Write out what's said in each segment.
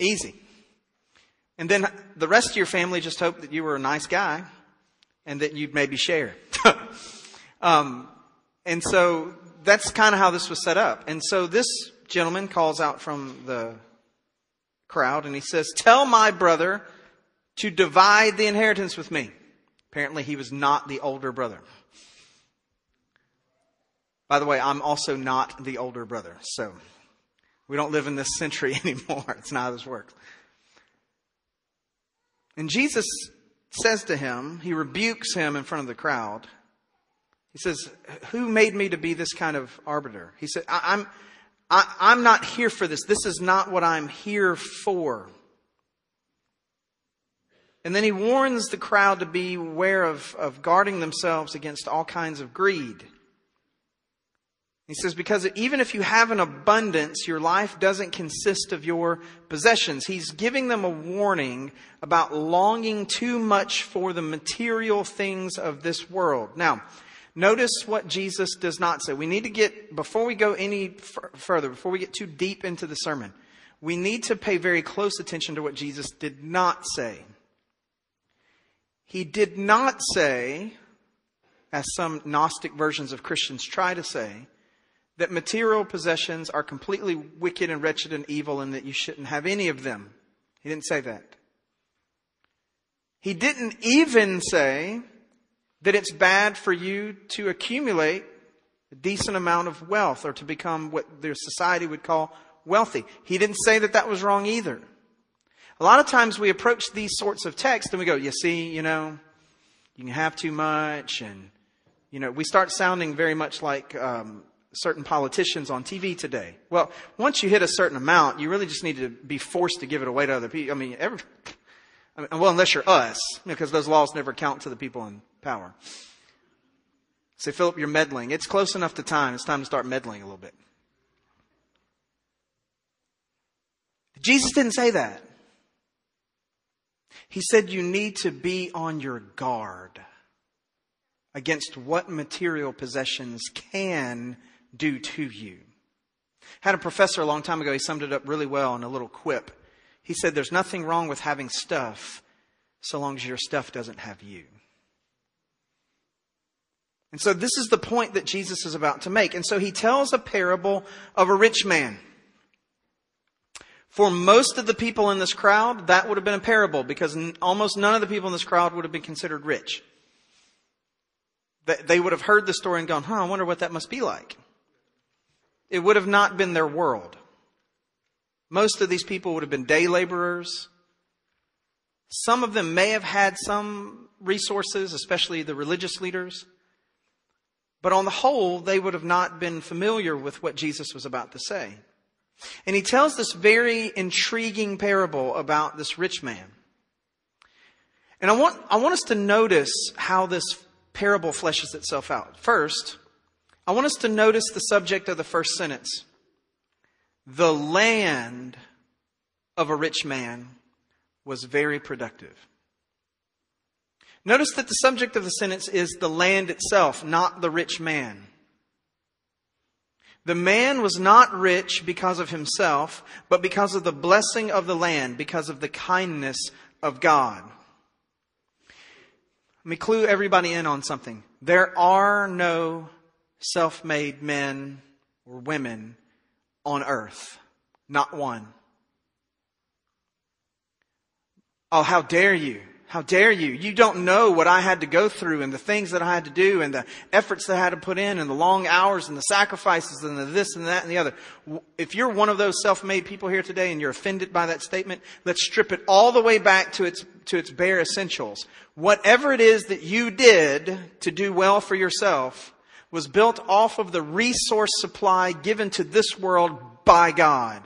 Easy. And then the rest of your family just hoped that you were a nice guy and that you'd maybe share. um, and so that's kind of how this was set up. And so this gentleman calls out from the crowd and he says, Tell my brother to divide the inheritance with me. Apparently, he was not the older brother. By the way, I'm also not the older brother, so we don't live in this century anymore. It's not how this works. And Jesus says to him, he rebukes him in front of the crowd. He says, Who made me to be this kind of arbiter? He said, I, am I, I'm not here for this. This is not what I'm here for. And then he warns the crowd to beware of, of guarding themselves against all kinds of greed. He says, because even if you have an abundance, your life doesn't consist of your possessions. He's giving them a warning about longing too much for the material things of this world. Now, notice what Jesus does not say. We need to get, before we go any f- further, before we get too deep into the sermon, we need to pay very close attention to what Jesus did not say. He did not say, as some Gnostic versions of Christians try to say, that material possessions are completely wicked and wretched and evil and that you shouldn't have any of them. He didn't say that. He didn't even say that it's bad for you to accumulate a decent amount of wealth or to become what their society would call wealthy. He didn't say that that was wrong either. A lot of times we approach these sorts of texts and we go, you see, you know, you can have too much and, you know, we start sounding very much like um, certain politicians on TV today. Well, once you hit a certain amount, you really just need to be forced to give it away to other people. I mean, every, I mean well, unless you're us, because those laws never count to the people in power. Say, Philip, you're meddling. It's close enough to time. It's time to start meddling a little bit. Jesus didn't say that. He said you need to be on your guard against what material possessions can do to you. Had a professor a long time ago, he summed it up really well in a little quip. He said, There's nothing wrong with having stuff so long as your stuff doesn't have you. And so this is the point that Jesus is about to make. And so he tells a parable of a rich man. For most of the people in this crowd, that would have been a parable because almost none of the people in this crowd would have been considered rich. They would have heard the story and gone, huh, I wonder what that must be like. It would have not been their world. Most of these people would have been day laborers. Some of them may have had some resources, especially the religious leaders. But on the whole, they would have not been familiar with what Jesus was about to say. And he tells this very intriguing parable about this rich man. And I want, I want us to notice how this parable fleshes itself out. First, I want us to notice the subject of the first sentence. The land of a rich man was very productive. Notice that the subject of the sentence is the land itself, not the rich man. The man was not rich because of himself, but because of the blessing of the land, because of the kindness of God. Let me clue everybody in on something. There are no self made men or women on earth. Not one. Oh, how dare you! How dare you? You don't know what I had to go through and the things that I had to do and the efforts that I had to put in and the long hours and the sacrifices and the this and that and the other. If you're one of those self-made people here today and you're offended by that statement, let's strip it all the way back to its, to its bare essentials. Whatever it is that you did to do well for yourself was built off of the resource supply given to this world by God.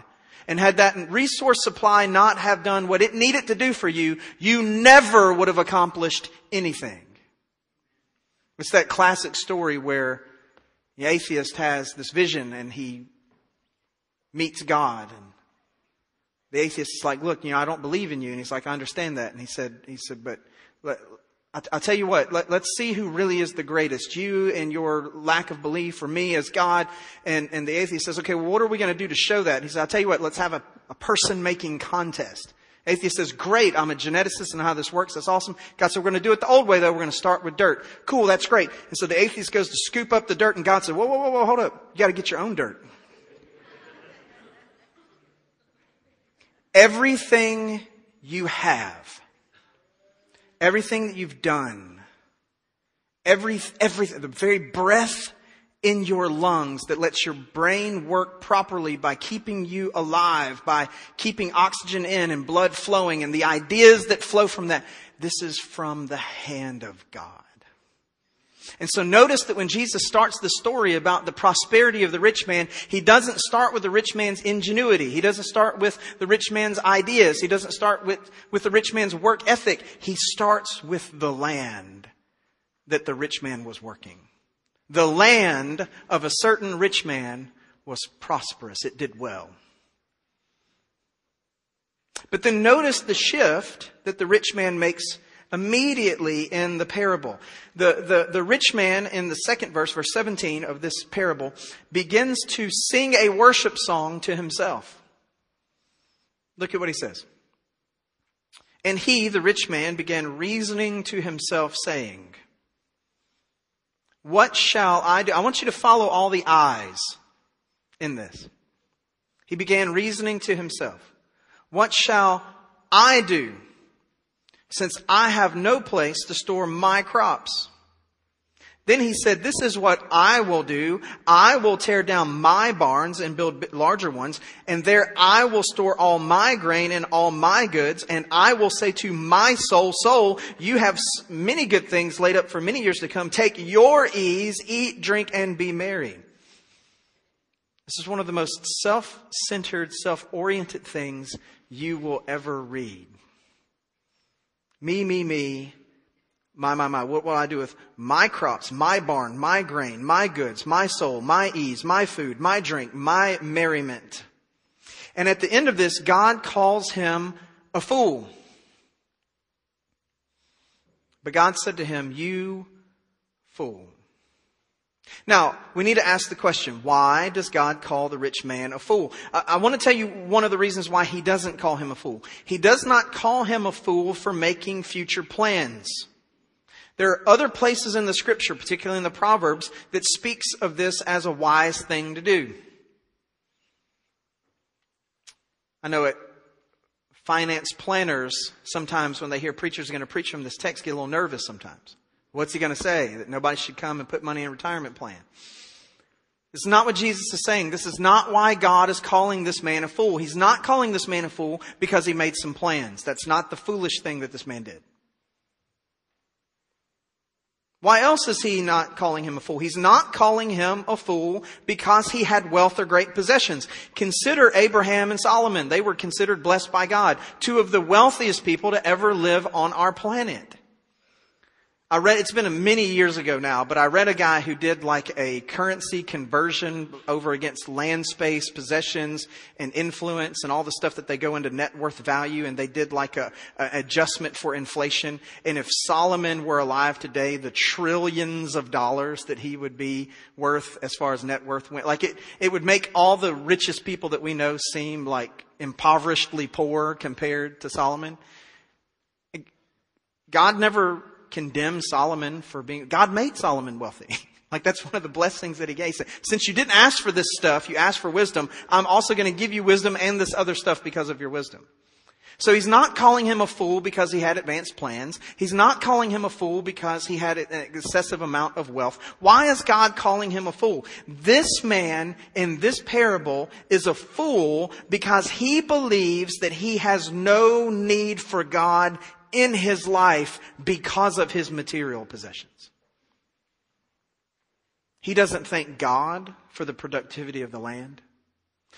And had that resource supply not have done what it needed to do for you, you never would have accomplished anything. It's that classic story where the atheist has this vision and he meets God and the atheist is like, look, you know, I don't believe in you. And he's like, I understand that. And he said, he said, but I'll tell you what, let, us see who really is the greatest. You and your lack of belief, or me as God. And, and the atheist says, okay, well, what are we going to do to show that? And he says, I'll tell you what, let's have a, a a person making contest. Atheist says, great, I'm a geneticist and how this works. That's awesome. God said, we're going to do it the old way though. We're going to start with dirt. Cool, that's great. And so the atheist goes to scoop up the dirt and God said, whoa, whoa, whoa, whoa, hold up. You got to get your own dirt. Everything you have, everything that you've done, every, every, the very breath in your lungs that lets your brain work properly by keeping you alive, by keeping oxygen in and blood flowing and the ideas that flow from that. This is from the hand of God. And so notice that when Jesus starts the story about the prosperity of the rich man, he doesn't start with the rich man's ingenuity. He doesn't start with the rich man's ideas. He doesn't start with, with the rich man's work ethic. He starts with the land that the rich man was working. The land of a certain rich man was prosperous. It did well. But then notice the shift that the rich man makes immediately in the parable. The, the, the rich man in the second verse, verse 17 of this parable, begins to sing a worship song to himself. Look at what he says. And he, the rich man, began reasoning to himself, saying, what shall I do? I want you to follow all the eyes in this. He began reasoning to himself. What shall I do since I have no place to store my crops? Then he said, this is what I will do. I will tear down my barns and build larger ones, and there I will store all my grain and all my goods, and I will say to my soul, soul, you have many good things laid up for many years to come. Take your ease, eat, drink, and be merry. This is one of the most self-centered, self-oriented things you will ever read. Me, me, me, my, my, my. What will I do with my crops, my barn, my grain, my goods, my soul, my ease, my food, my drink, my merriment? And at the end of this, God calls him a fool. But God said to him, you fool. Now, we need to ask the question, why does God call the rich man a fool? I, I, want to tell you one of the reasons why he doesn't call him a fool. He does not call him a fool for making future plans. There are other places in the scripture, particularly in the Proverbs, that speaks of this as a wise thing to do. I know it. Finance planners, sometimes when they hear preachers are going to preach from this text, get a little nervous sometimes. What's he going to say? That nobody should come and put money in a retirement plan. This is not what Jesus is saying. This is not why God is calling this man a fool. He's not calling this man a fool because he made some plans. That's not the foolish thing that this man did. Why else is he not calling him a fool? He's not calling him a fool because he had wealth or great possessions. Consider Abraham and Solomon. They were considered blessed by God. Two of the wealthiest people to ever live on our planet. I read, it's been many years ago now, but I read a guy who did like a currency conversion over against land space, possessions, and influence and all the stuff that they go into net worth value and they did like a, a adjustment for inflation. And if Solomon were alive today, the trillions of dollars that he would be worth as far as net worth went, like it, it would make all the richest people that we know seem like impoverishedly poor compared to Solomon. God never condemn Solomon for being, God made Solomon wealthy. like that's one of the blessings that he gave. Since you didn't ask for this stuff, you asked for wisdom, I'm also going to give you wisdom and this other stuff because of your wisdom. So he's not calling him a fool because he had advanced plans. He's not calling him a fool because he had an excessive amount of wealth. Why is God calling him a fool? This man in this parable is a fool because he believes that he has no need for God in his life because of his material possessions. He doesn't thank God for the productivity of the land.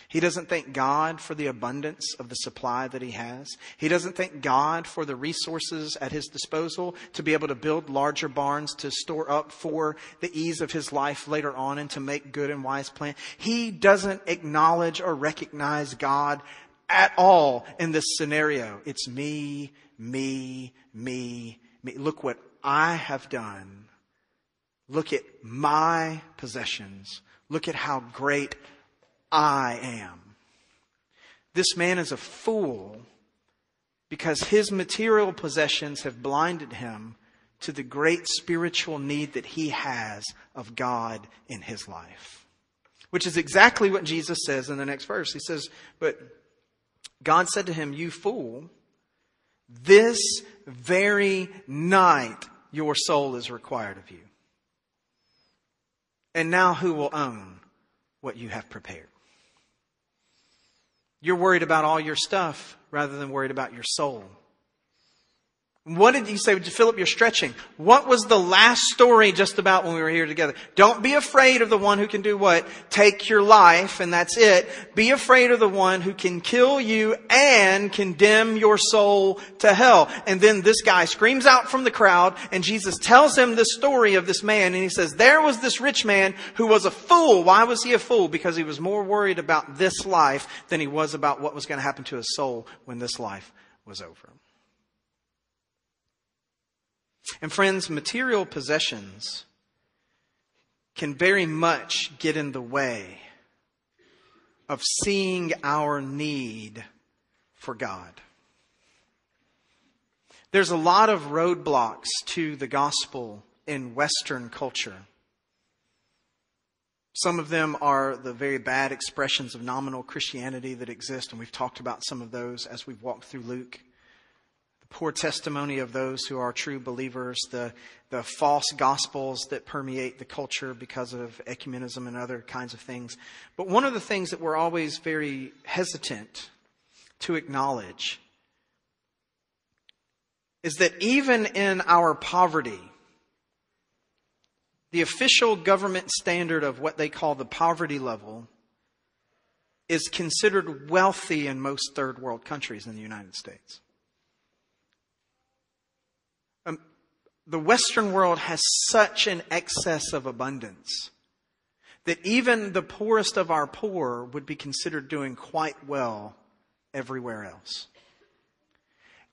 He doesn't thank God for the abundance of the supply that he has. He doesn't thank God for the resources at his disposal to be able to build larger barns to store up for the ease of his life later on and to make good and wise plans. He doesn't acknowledge or recognize God at all in this scenario. It's me, me, me, me. Look what I have done. Look at my possessions. Look at how great I am. This man is a fool because his material possessions have blinded him to the great spiritual need that he has of God in his life. Which is exactly what Jesus says in the next verse. He says, But God said to him, You fool, this very night your soul is required of you. And now who will own what you have prepared? You're worried about all your stuff rather than worried about your soul. What did you say? Philip, you're stretching. What was the last story just about when we were here together? Don't be afraid of the one who can do what? Take your life, and that's it. Be afraid of the one who can kill you and condemn your soul to hell. And then this guy screams out from the crowd, and Jesus tells him the story of this man, and he says, there was this rich man who was a fool. Why was he a fool? Because he was more worried about this life than he was about what was going to happen to his soul when this life was over. And friends, material possessions can very much get in the way of seeing our need for God. There's a lot of roadblocks to the gospel in Western culture. Some of them are the very bad expressions of nominal Christianity that exist, and we've talked about some of those as we've walked through Luke the poor testimony of those who are true believers, the, the false gospels that permeate the culture because of ecumenism and other kinds of things. But one of the things that we're always very hesitant to acknowledge is that even in our poverty, the official government standard of what they call the poverty level is considered wealthy in most third world countries in the United States. The Western world has such an excess of abundance that even the poorest of our poor would be considered doing quite well everywhere else.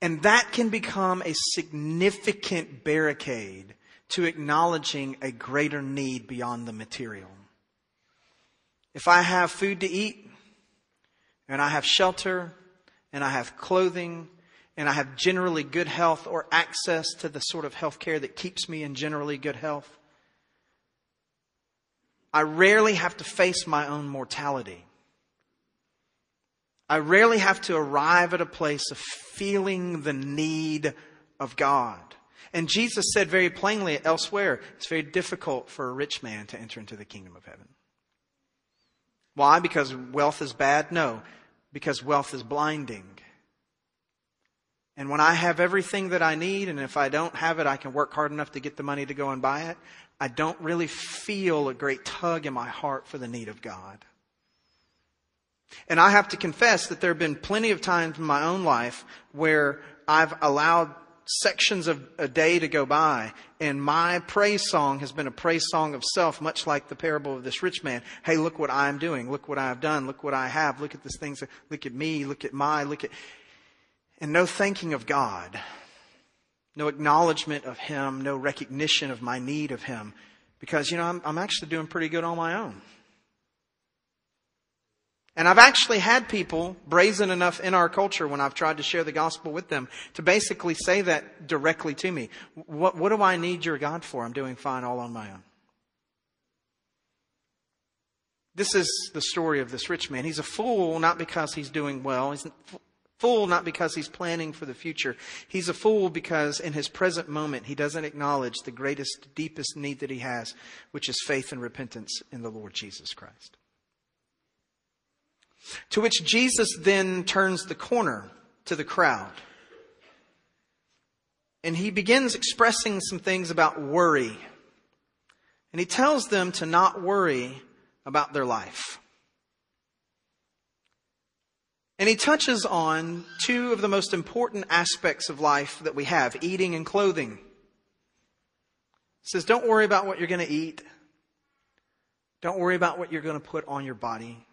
And that can become a significant barricade to acknowledging a greater need beyond the material. If I have food to eat, and I have shelter, and I have clothing, and I have generally good health or access to the sort of health care that keeps me in generally good health, I rarely have to face my own mortality. I rarely have to arrive at a place of feeling the need of God. And Jesus said very plainly elsewhere, it's very difficult for a rich man to enter into the kingdom of heaven. Why? Because wealth is bad? No. Because wealth is blinding. And when I have everything that I need, and if I don't have it, I can work hard enough to get the money to go and buy it, I don't really feel a great tug in my heart for the need of God. And I have to confess that there have been plenty of times in my own life where I've allowed sections of a day to go by, and my praise song has been a praise song of self, much like the parable of this rich man. Hey, look what I'm doing. Look what I've done. Look what I have. Look at this thing. Look at me. Look at my. Look at and no thanking of God, no acknowledgement of Him, no recognition of my need of Him, because, you know, I'm, I'm actually doing pretty good on my own. And I've actually had people brazen enough in our culture when I've tried to share the gospel with them to basically say that directly to me. What, what do I need your God for? I'm doing fine all on my own. This is the story of this rich man. He's a fool not because he's doing well. He's fool not because he's planning for the future. He's a fool because in his present moment he doesn't acknowledge the greatest, deepest need that he has, which is faith and repentance in the Lord Jesus Christ. To which Jesus then turns the corner to the crowd. And he begins expressing some things about worry. And he tells them to not worry about their life. And he touches on two of the most important aspects of life that we have eating and clothing. He says, Don't worry about what you're going to eat. Don't worry about what you're going to put on your body.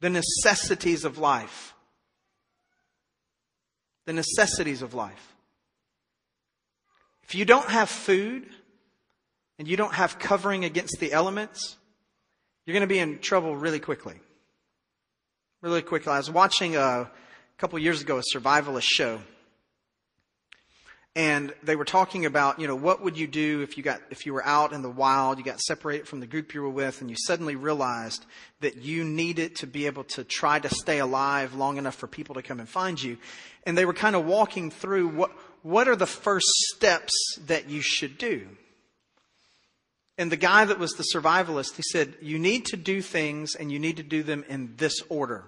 The necessities of life. The necessities of life. If you don't have food and you don't have covering against the elements, you're going to be in trouble really quickly really quickly. I was watching a, a couple years ago a survivalist show. And they were talking about, you know, what would you do if you got, if you were out in the wild, you got separated from the group you were with, and you suddenly realized that you needed to be able to try to stay alive long enough for people to come and find you. And they were kind of walking through what, what are the first steps that you should do? And the guy that was the survivalist, he said, you need to do things and you need to do them in this order.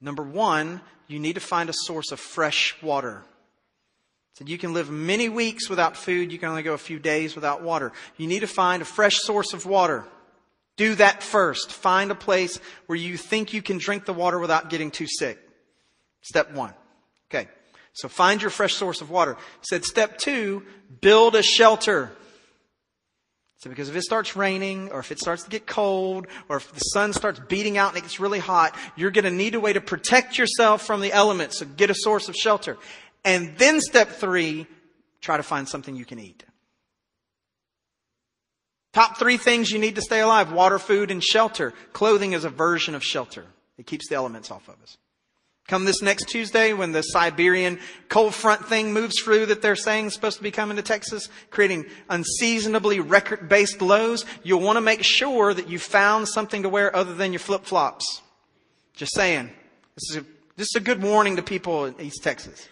Number one, you need to find a source of fresh water. Said you can live many weeks without food, you can only go a few days without water. You need to find a fresh source of water. Do that first. Find a place where you think you can drink the water without getting too sick. Step one. Okay. So find your fresh source of water. Said step two, build a shelter. So because if it starts raining or if it starts to get cold or if the sun starts beating out and it gets really hot, you're going to need a way to protect yourself from the elements. So get a source of shelter. And then step three, try to find something you can eat. Top three things you need to stay alive. Water, food, and shelter. Clothing is a version of shelter. It keeps the elements off of us. Come this next Tuesday when the Siberian cold front thing moves through that they're saying is supposed to be coming to Texas, creating unseasonably record-based lows, you'll want to make sure that you found something to wear other than your flip-flops. Just saying. This is a, this is a good warning to people in East Texas.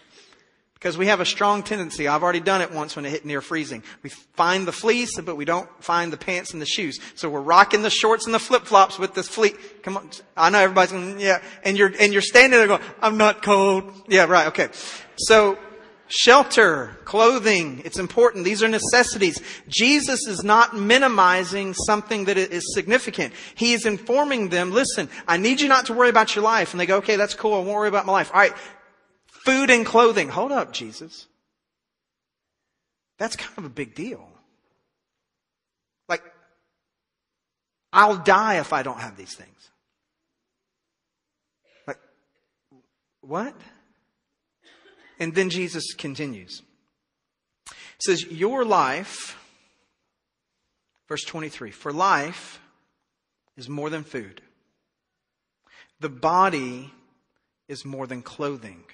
Because we have a strong tendency, I've already done it once when it hit near freezing. We find the fleece, but we don't find the pants and the shoes. So we're rocking the shorts and the flip-flops with this fleece. Come on. I know everybody's going, yeah. And you're, and you're standing there going, I'm not cold. Yeah, right. Okay. So, shelter, clothing, it's important. These are necessities. Jesus is not minimizing something that is significant. He is informing them, listen, I need you not to worry about your life. And they go, okay, that's cool. I won't worry about my life. All right food and clothing. Hold up, Jesus. That's kind of a big deal. Like, I'll die if I don't have these things. Like, what? And then Jesus continues. He says, Your life, verse 23, for life is more than food. The body is more than clothing.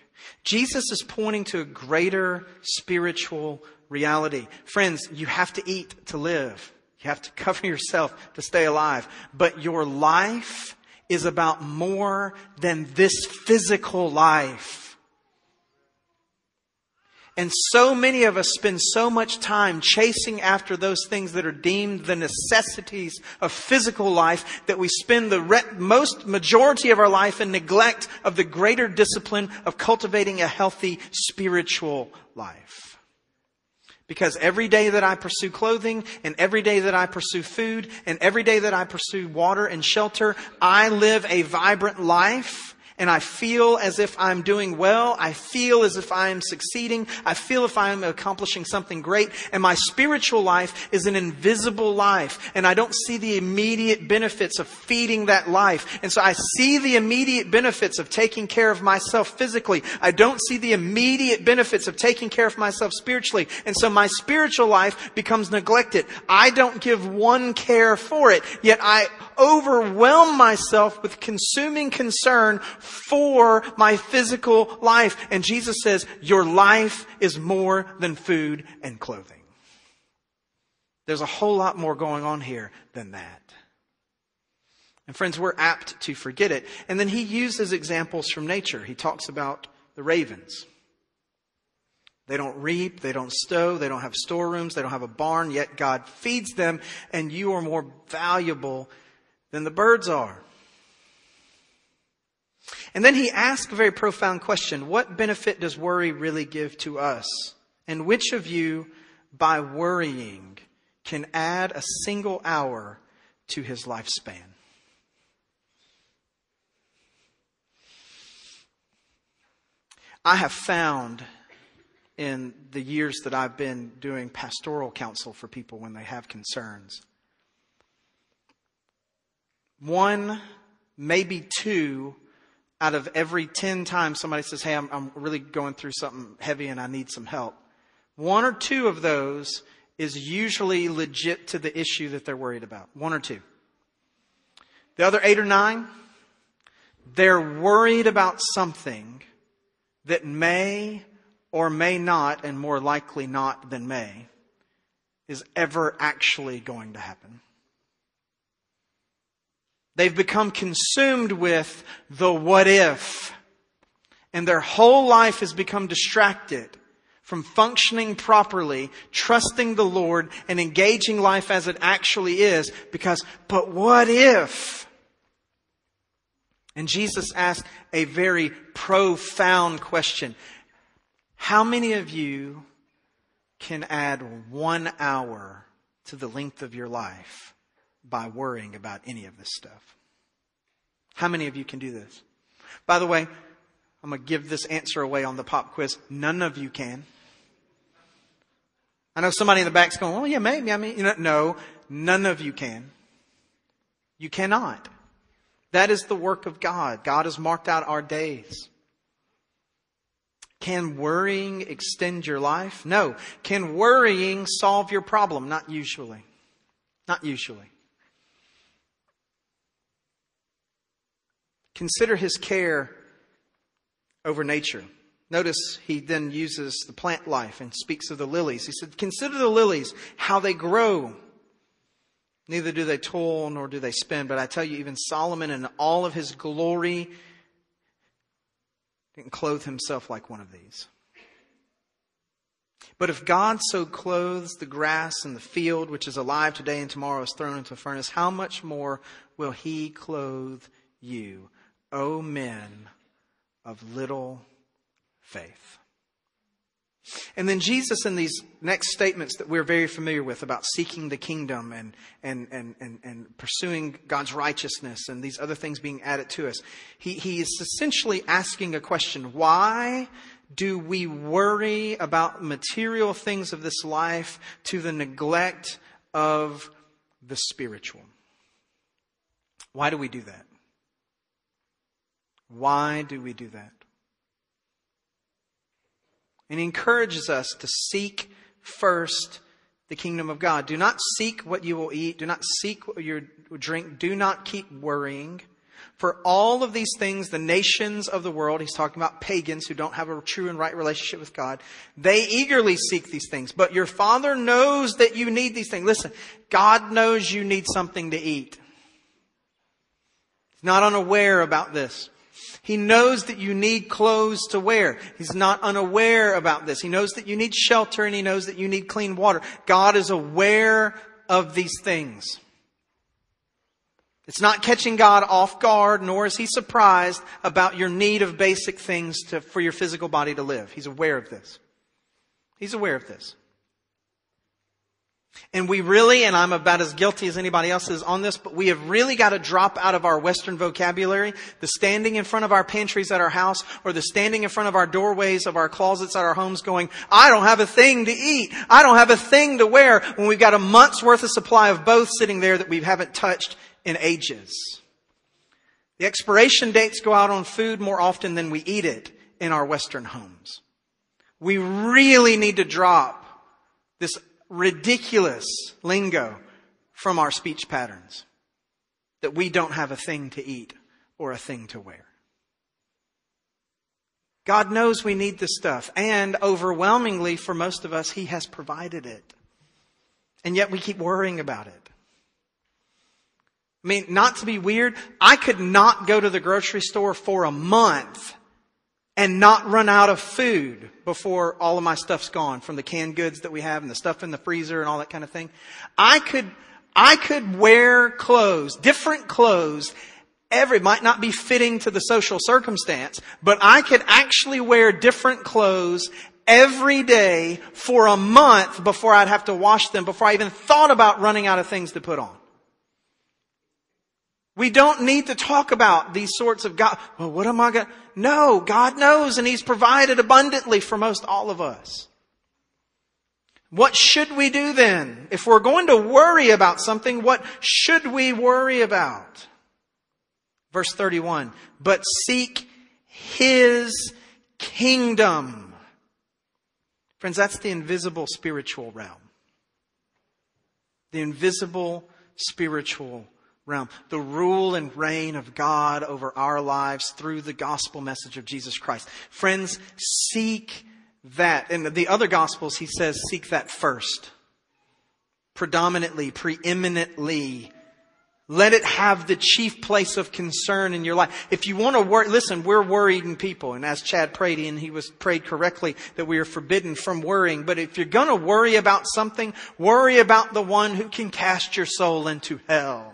Jesus is pointing to a greater spiritual reality. Friends, you have to eat to live. You have to cover yourself to stay alive. But your life is about more than this physical life. And so many of us spend so much time chasing after those things that are deemed the necessities of physical life that we spend the re- most majority of our life in neglect of the greater discipline of cultivating a healthy spiritual life. Because every day that I pursue clothing and every day that I pursue food and every day that I pursue water and shelter, I live a vibrant life and I feel as if I'm doing well. I feel as if I'm succeeding. I feel if I'm accomplishing something great. And my spiritual life is an invisible life. And I don't see the immediate benefits of feeding that life. And so I see the immediate benefits of taking care of myself physically. I don't see the immediate benefits of taking care of myself spiritually. And so my spiritual life becomes neglected. I don't give one care for it. Yet I overwhelm myself with consuming concern for my physical life. And Jesus says, your life is more than food and clothing. There's a whole lot more going on here than that. And friends, we're apt to forget it. And then he uses examples from nature. He talks about the ravens. They don't reap, they don't stow, they don't have storerooms, they don't have a barn, yet God feeds them, and you are more valuable than the birds are. And then he asked a very profound question. What benefit does worry really give to us? And which of you, by worrying, can add a single hour to his lifespan? I have found in the years that I've been doing pastoral counsel for people when they have concerns, one, maybe two out of every 10 times somebody says, Hey, I'm, I'm really going through something heavy and I need some help. One or two of those is usually legit to the issue that they're worried about. One or two. The other eight or nine, they're worried about something that may or may not, and more likely not than may, is ever actually going to happen. They've become consumed with the what if, and their whole life has become distracted from functioning properly, trusting the Lord, and engaging life as it actually is because, but what if? And Jesus asked a very profound question. How many of you can add one hour to the length of your life by worrying about any of this stuff? How many of you can do this? By the way, I'm going to give this answer away on the pop quiz. None of you can. I know somebody in the back's going, well, yeah, maybe. I mean, you know, no, none of you can. You cannot. That is the work of God. God has marked out our days. Can worrying extend your life? No. Can worrying solve your problem? Not usually. Not usually. Consider his care over nature. Notice he then uses the plant life and speaks of the lilies. He said, Consider the lilies, how they grow. Neither do they toil nor do they spin. But I tell you, even Solomon in all of his glory didn't clothe himself like one of these. But if God so clothes the grass in the field, which is alive today and tomorrow is thrown into a furnace, how much more will he clothe you, O men of little faith? And then Jesus in these next statements that we're very familiar with about seeking the kingdom and, and, and, and, and pursuing God's righteousness and these other things being added to us, he, he is essentially asking a question. Why do we worry about material things of this life to the neglect of the spiritual? Why do we do that? Why do we do that? And he encourages us to seek first the kingdom of God. Do not seek what you will eat. Do not seek what you drink. Do not keep worrying. For all of these things, the nations of the world, he's talking about pagans who don't have a true and right relationship with God, they eagerly seek these things. But your Father knows that you need these things. Listen, God knows you need something to eat. He's not unaware about this. He knows that you need clothes to wear. He's not unaware about this. He knows that you need shelter and he knows that you need clean water. God is aware of these things. It's not catching God off guard, nor is he surprised about your need of basic things to, for your physical body to live. He's aware of this. He's aware of this. And we really, and I'm about as guilty as anybody else is on this, but we have really got to drop out of our Western vocabulary the standing in front of our pantries at our house or the standing in front of our doorways of our closets at our homes going, I don't have a thing to eat. I don't have a thing to wear when we've got a month's worth of supply of both sitting there that we haven't touched in ages. The expiration dates go out on food more often than we eat it in our Western homes. We really need to drop this ridiculous lingo from our speech patterns that we don't have a thing to eat or a thing to wear. God knows we need this stuff, and overwhelmingly for most of us, He has provided it. And yet we keep worrying about it. I mean, not to be weird, I could not go to the grocery store for a month and not run out of food before all of my stuff's gone from the canned goods that we have and the stuff in the freezer and all that kind of thing. I could, I could wear clothes, different clothes, every, might not be fitting to the social circumstance, but I could actually wear different clothes every day for a month before I'd have to wash them, before I even thought about running out of things to put on. We don't need to talk about these sorts of God. Well, what am I going to? No, God knows and He's provided abundantly for most all of us. What should we do then? If we're going to worry about something, what should we worry about? Verse 31. But seek His kingdom. Friends, that's the invisible spiritual realm. The invisible spiritual realm. The rule and reign of God over our lives through the gospel message of Jesus Christ. Friends, seek that. In the other gospels, he says, seek that first. Predominantly, preeminently, let it have the chief place of concern in your life. If you want to worry, listen, we're worrying people. And as Chad prayed, and he was prayed correctly that we are forbidden from worrying. But if you're going to worry about something, worry about the one who can cast your soul into hell.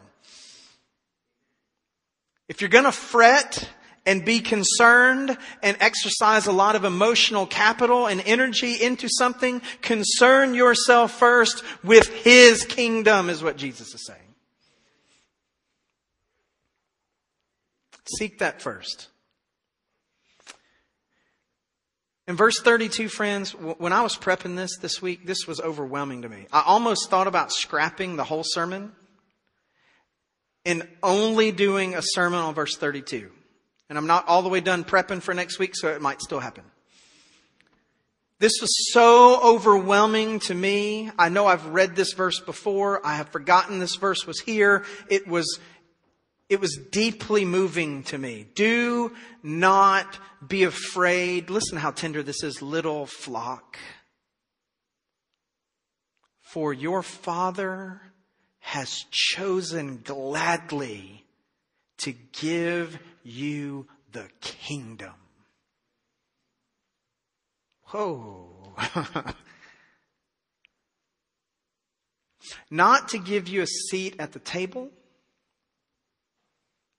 If you're going to fret and be concerned and exercise a lot of emotional capital and energy into something, concern yourself first with His kingdom is what Jesus is saying. Seek that first. In verse 32, friends, when I was prepping this this week, this was overwhelming to me. I almost thought about scrapping the whole sermon and only doing a sermon on verse 32. And I'm not all the way done prepping for next week, so it might still happen. This was so overwhelming to me. I know I've read this verse before. I have forgotten this verse was here. It was, it was deeply moving to me. Do not be afraid. Listen how tender this is, little flock. For your father has chosen gladly to give you the kingdom. Whoa. Not to give you a seat at the table,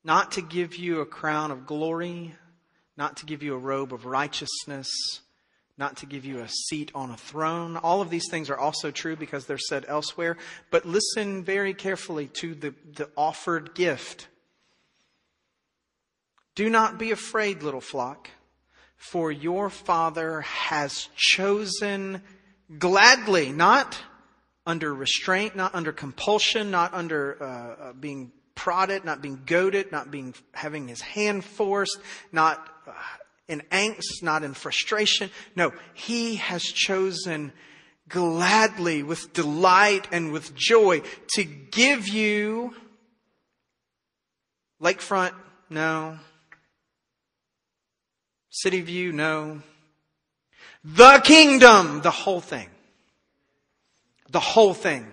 not to give you a crown of glory, not to give you a robe of righteousness, not to give you a seat on a throne. All of these things are also true because they're said elsewhere. But listen very carefully to the, the offered gift. Do not be afraid, little flock, for your Father has chosen gladly, not under restraint, not under compulsion, not under uh, uh, being prodded, not being goaded, not being having his hand forced, not uh, in angst, not in frustration. No, he has chosen gladly, with delight and with joy to give you lakefront, no. City view, no. The kingdom, the whole thing. The whole thing.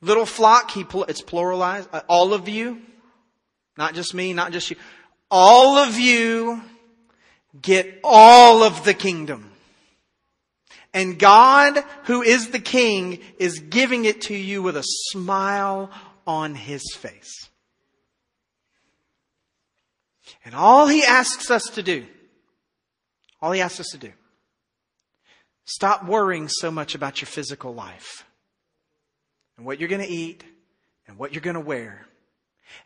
Little flock, he, it's pluralized. Uh, all of you, not just me, not just you all of you get all of the kingdom. And God, who is the king, is giving it to you with a smile on his face. And all he asks us to do, all he asks us to do, stop worrying so much about your physical life and what you're going to eat and what you're going to wear.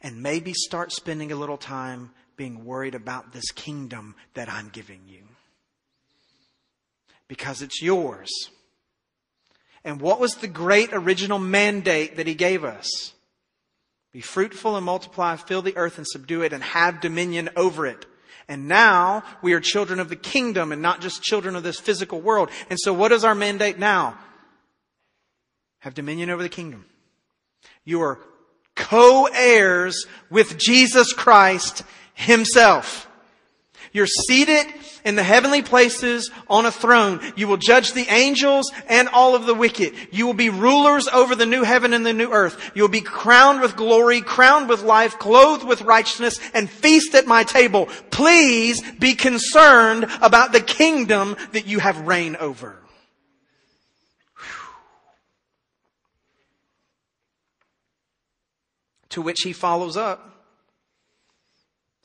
And maybe start spending a little time being worried about this kingdom that I'm giving you. Because it's yours. And what was the great original mandate that he gave us? Be fruitful and multiply, fill the earth and subdue it and have dominion over it. And now we are children of the kingdom and not just children of this physical world. And so what is our mandate now? Have dominion over the kingdom. You are co-heirs with Jesus Christ himself. You're seated in the heavenly places on a throne. You will judge the angels and all of the wicked. You will be rulers over the new heaven and the new earth. You will be crowned with glory, crowned with life, clothed with righteousness, and feast at my table. Please be concerned about the kingdom that you have reign over. To which he follows up.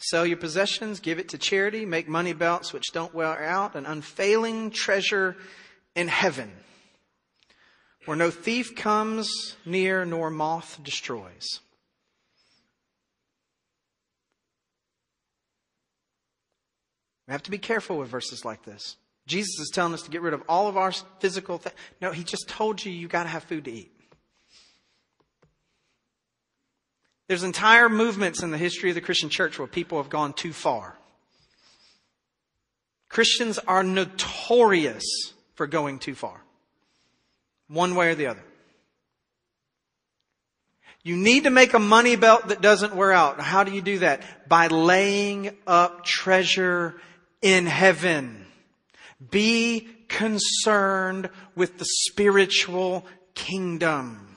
Sell your possessions, give it to charity, make money belts which don't wear out, an unfailing treasure in heaven, where no thief comes near nor moth destroys. We have to be careful with verses like this. Jesus is telling us to get rid of all of our physical things. No, he just told you you got to have food to eat. There's entire movements in the history of the Christian church where people have gone too far. Christians are notorious for going too far. One way or the other. You need to make a money belt that doesn't wear out. How do you do that? By laying up treasure in heaven. Be concerned with the spiritual kingdom.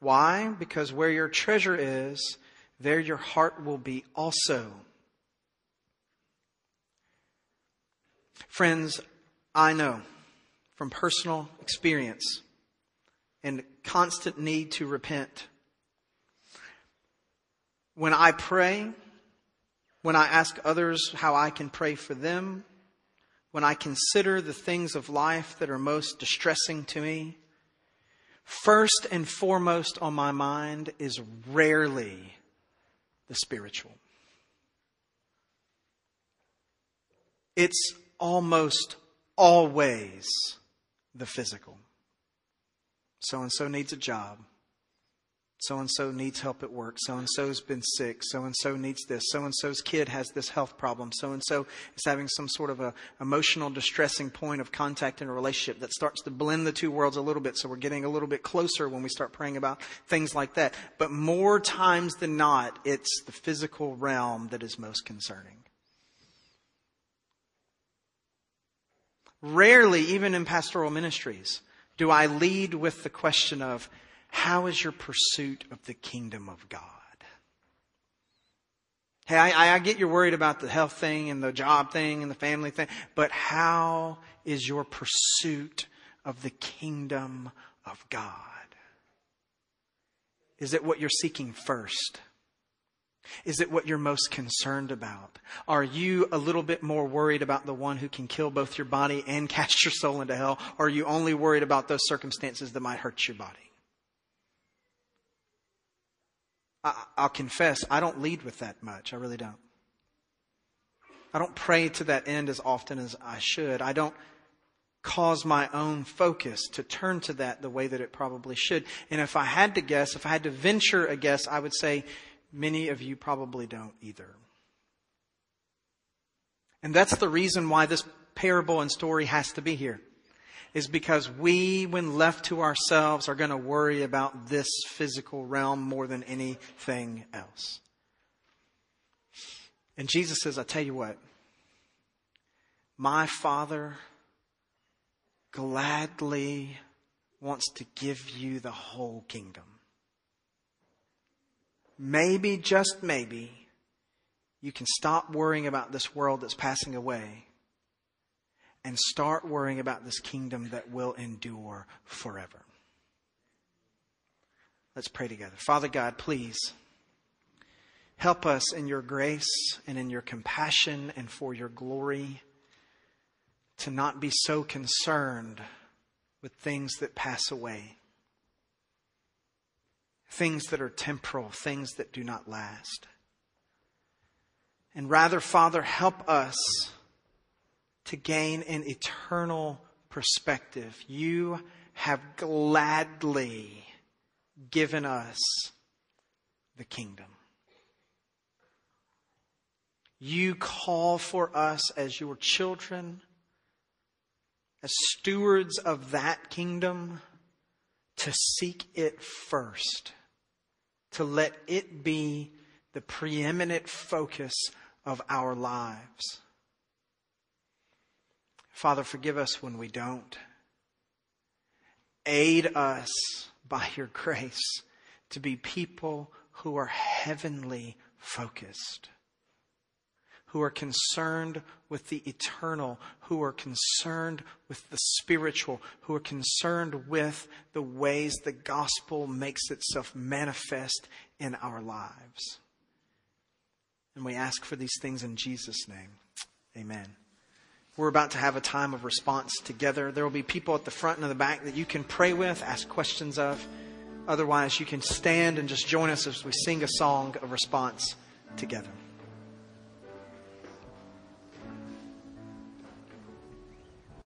Why? Because where your treasure is, there your heart will be also. Friends, I know from personal experience and constant need to repent. When I pray, when I ask others how I can pray for them, when I consider the things of life that are most distressing to me, first and foremost on my mind is rarely the spiritual. It's almost always the physical. So and so needs a job. So and so needs help at work. So and so's been sick. So and so needs this. So and so's kid has this health problem. So and so is having some sort of a emotional distressing point of contact in a relationship that starts to blend the two worlds a little bit. So we're getting a little bit closer when we start praying about things like that. But more times than not, it's the physical realm that is most concerning. Rarely, even in pastoral ministries, do I lead with the question of how is your pursuit of the kingdom of God? Hey, I, I, get you're worried about the health thing and the job thing and the family thing, but how is your pursuit of the kingdom of God? Is it what you're seeking first? Is it what you're most concerned about? Are you a little bit more worried about the one who can kill both your body and cast your soul into hell? Or are you only worried about those circumstances that might hurt your body? I, will confess, I don't lead with that much. I really don't. I don't pray to that end as often as I should. I don't cause my own focus to turn to that the way that it probably should. And if I had to guess, if I had to venture a guess, I would say Many of you probably don't either. And that's the reason why this parable and story has to be here. Is because we, when left to ourselves, are going to worry about this physical realm more than anything else. And Jesus says, I tell you what, my Father gladly wants to give you the whole kingdom maybe, just maybe, you can stop worrying about this world that's passing away and start worrying about this kingdom that will endure forever. Let's pray together. Father God, please help us in your grace and in your compassion and for your glory to not be so concerned with things that pass away things that are temporal, things that do not last. And rather, Father, help us to gain an eternal perspective. You have gladly given us the kingdom. You call for us as your children, as stewards of that kingdom, to seek it first to let it be the preeminent focus of our lives. Father, forgive us when we don't. Aid us by your grace to be people who are heavenly focused who are concerned with the eternal, who are concerned with the spiritual, who are concerned with the ways the gospel makes itself manifest in our lives. And we ask for these things in Jesus' name. Amen. We're about to have a time of response together. There will be people at the front and the back that you can pray with, ask questions of. Otherwise, you can stand and just join us as we sing a song of response together.